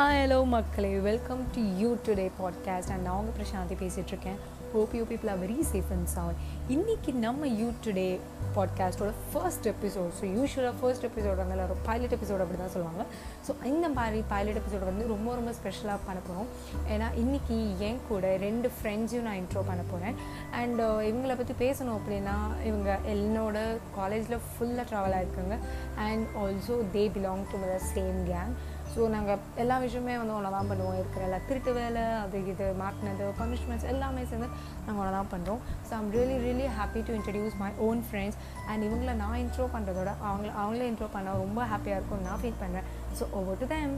Hi hello மக்களே. Welcome to you today podcast and நான் உங்கள் Prashanthi பேசிகிட்ருக்கேன் hope you people are very safe and sound இன்றைக்கி நம்ம you today பாட்காஸ்ட்டோட ஃபர்ஸ்ட் எபிசோட் ஸோ யூஸ்வலாக ஃபர்ஸ்ட் எபிசோட் வந்து எல்லோரும் பைலட் எபிசோட் அப்படி தான் சொல்லுவாங்க. ஸோ இந்த மாதிரி பைலட் எபிசோட் வந்து ரொம்ப ரொம்ப ஸ்பெஷலாக பண்ண போகிறோம் ஏன்னா இன்றைக்கி என் கூட ரெண்டு ஃப்ரெண்ட்ஸையும் நான் இன்ட்ரோ பண்ண போகிறேன் அண்ட் uh, இவங்களை பற்றி பேசணும் அப்படின்னா இவங்க என்னோட காலேஜில் ஃபுல்லாக travel ஆகிருக்காங்க and also they belong to the same gang so நாங்கள் எல்லா விஷயம் வந்து ஒன்றா தான் பண்ணுவோம். இருக்கிற எல்லா திருட்டு வேலை அது இது மாட்டினது பனிஷ்மெண்ட்ஸ் எல்லாமே சேர்ந்து நாங்கள் ஒன்றா தான் பண்ணுறோம் so I'm really really happy to introduce my own friends and இவங்கள நான் இன்ட்ரோ பண்ணுறதோட அவங்கள அவங்களே இன்ட்ரோ பண்ண ரொம்ப ஹாப்பியாக இருக்கும்னு நான் ஃபீல் பண்ணுறேன் ஸோ ஒவ்வொரு தேம்